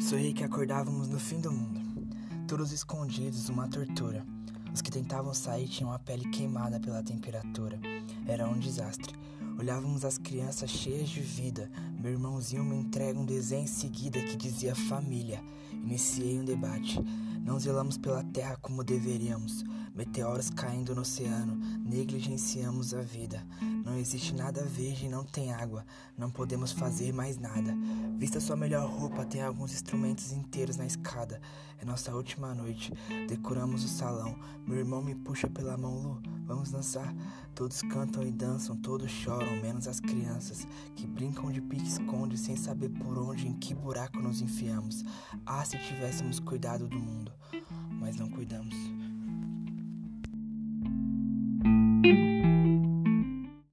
Sonhei que acordávamos no fim do mundo, todos escondidos numa tortura. Os que tentavam sair tinham a pele queimada pela temperatura. Era um desastre. Olhávamos as crianças cheias de vida. Meu irmãozinho me entrega um desenho em seguida que dizia família. Iniciei um debate. Não zelamos pela terra como deveríamos. Meteoros caindo no oceano, negligenciamos a vida. Não existe nada verde, não tem água. Não podemos fazer mais nada. Vista sua melhor roupa, tem alguns instrumentos inteiros na escada. É nossa última noite. Decoramos o salão. Meu irmão me puxa pela mão, Lu. Vamos dançar. Todos cantam e dançam, todos choram, menos as crianças que brincam de sem saber por onde, em que buraco nos enfiamos. Ah, se tivéssemos cuidado do mundo mas não cuidamos.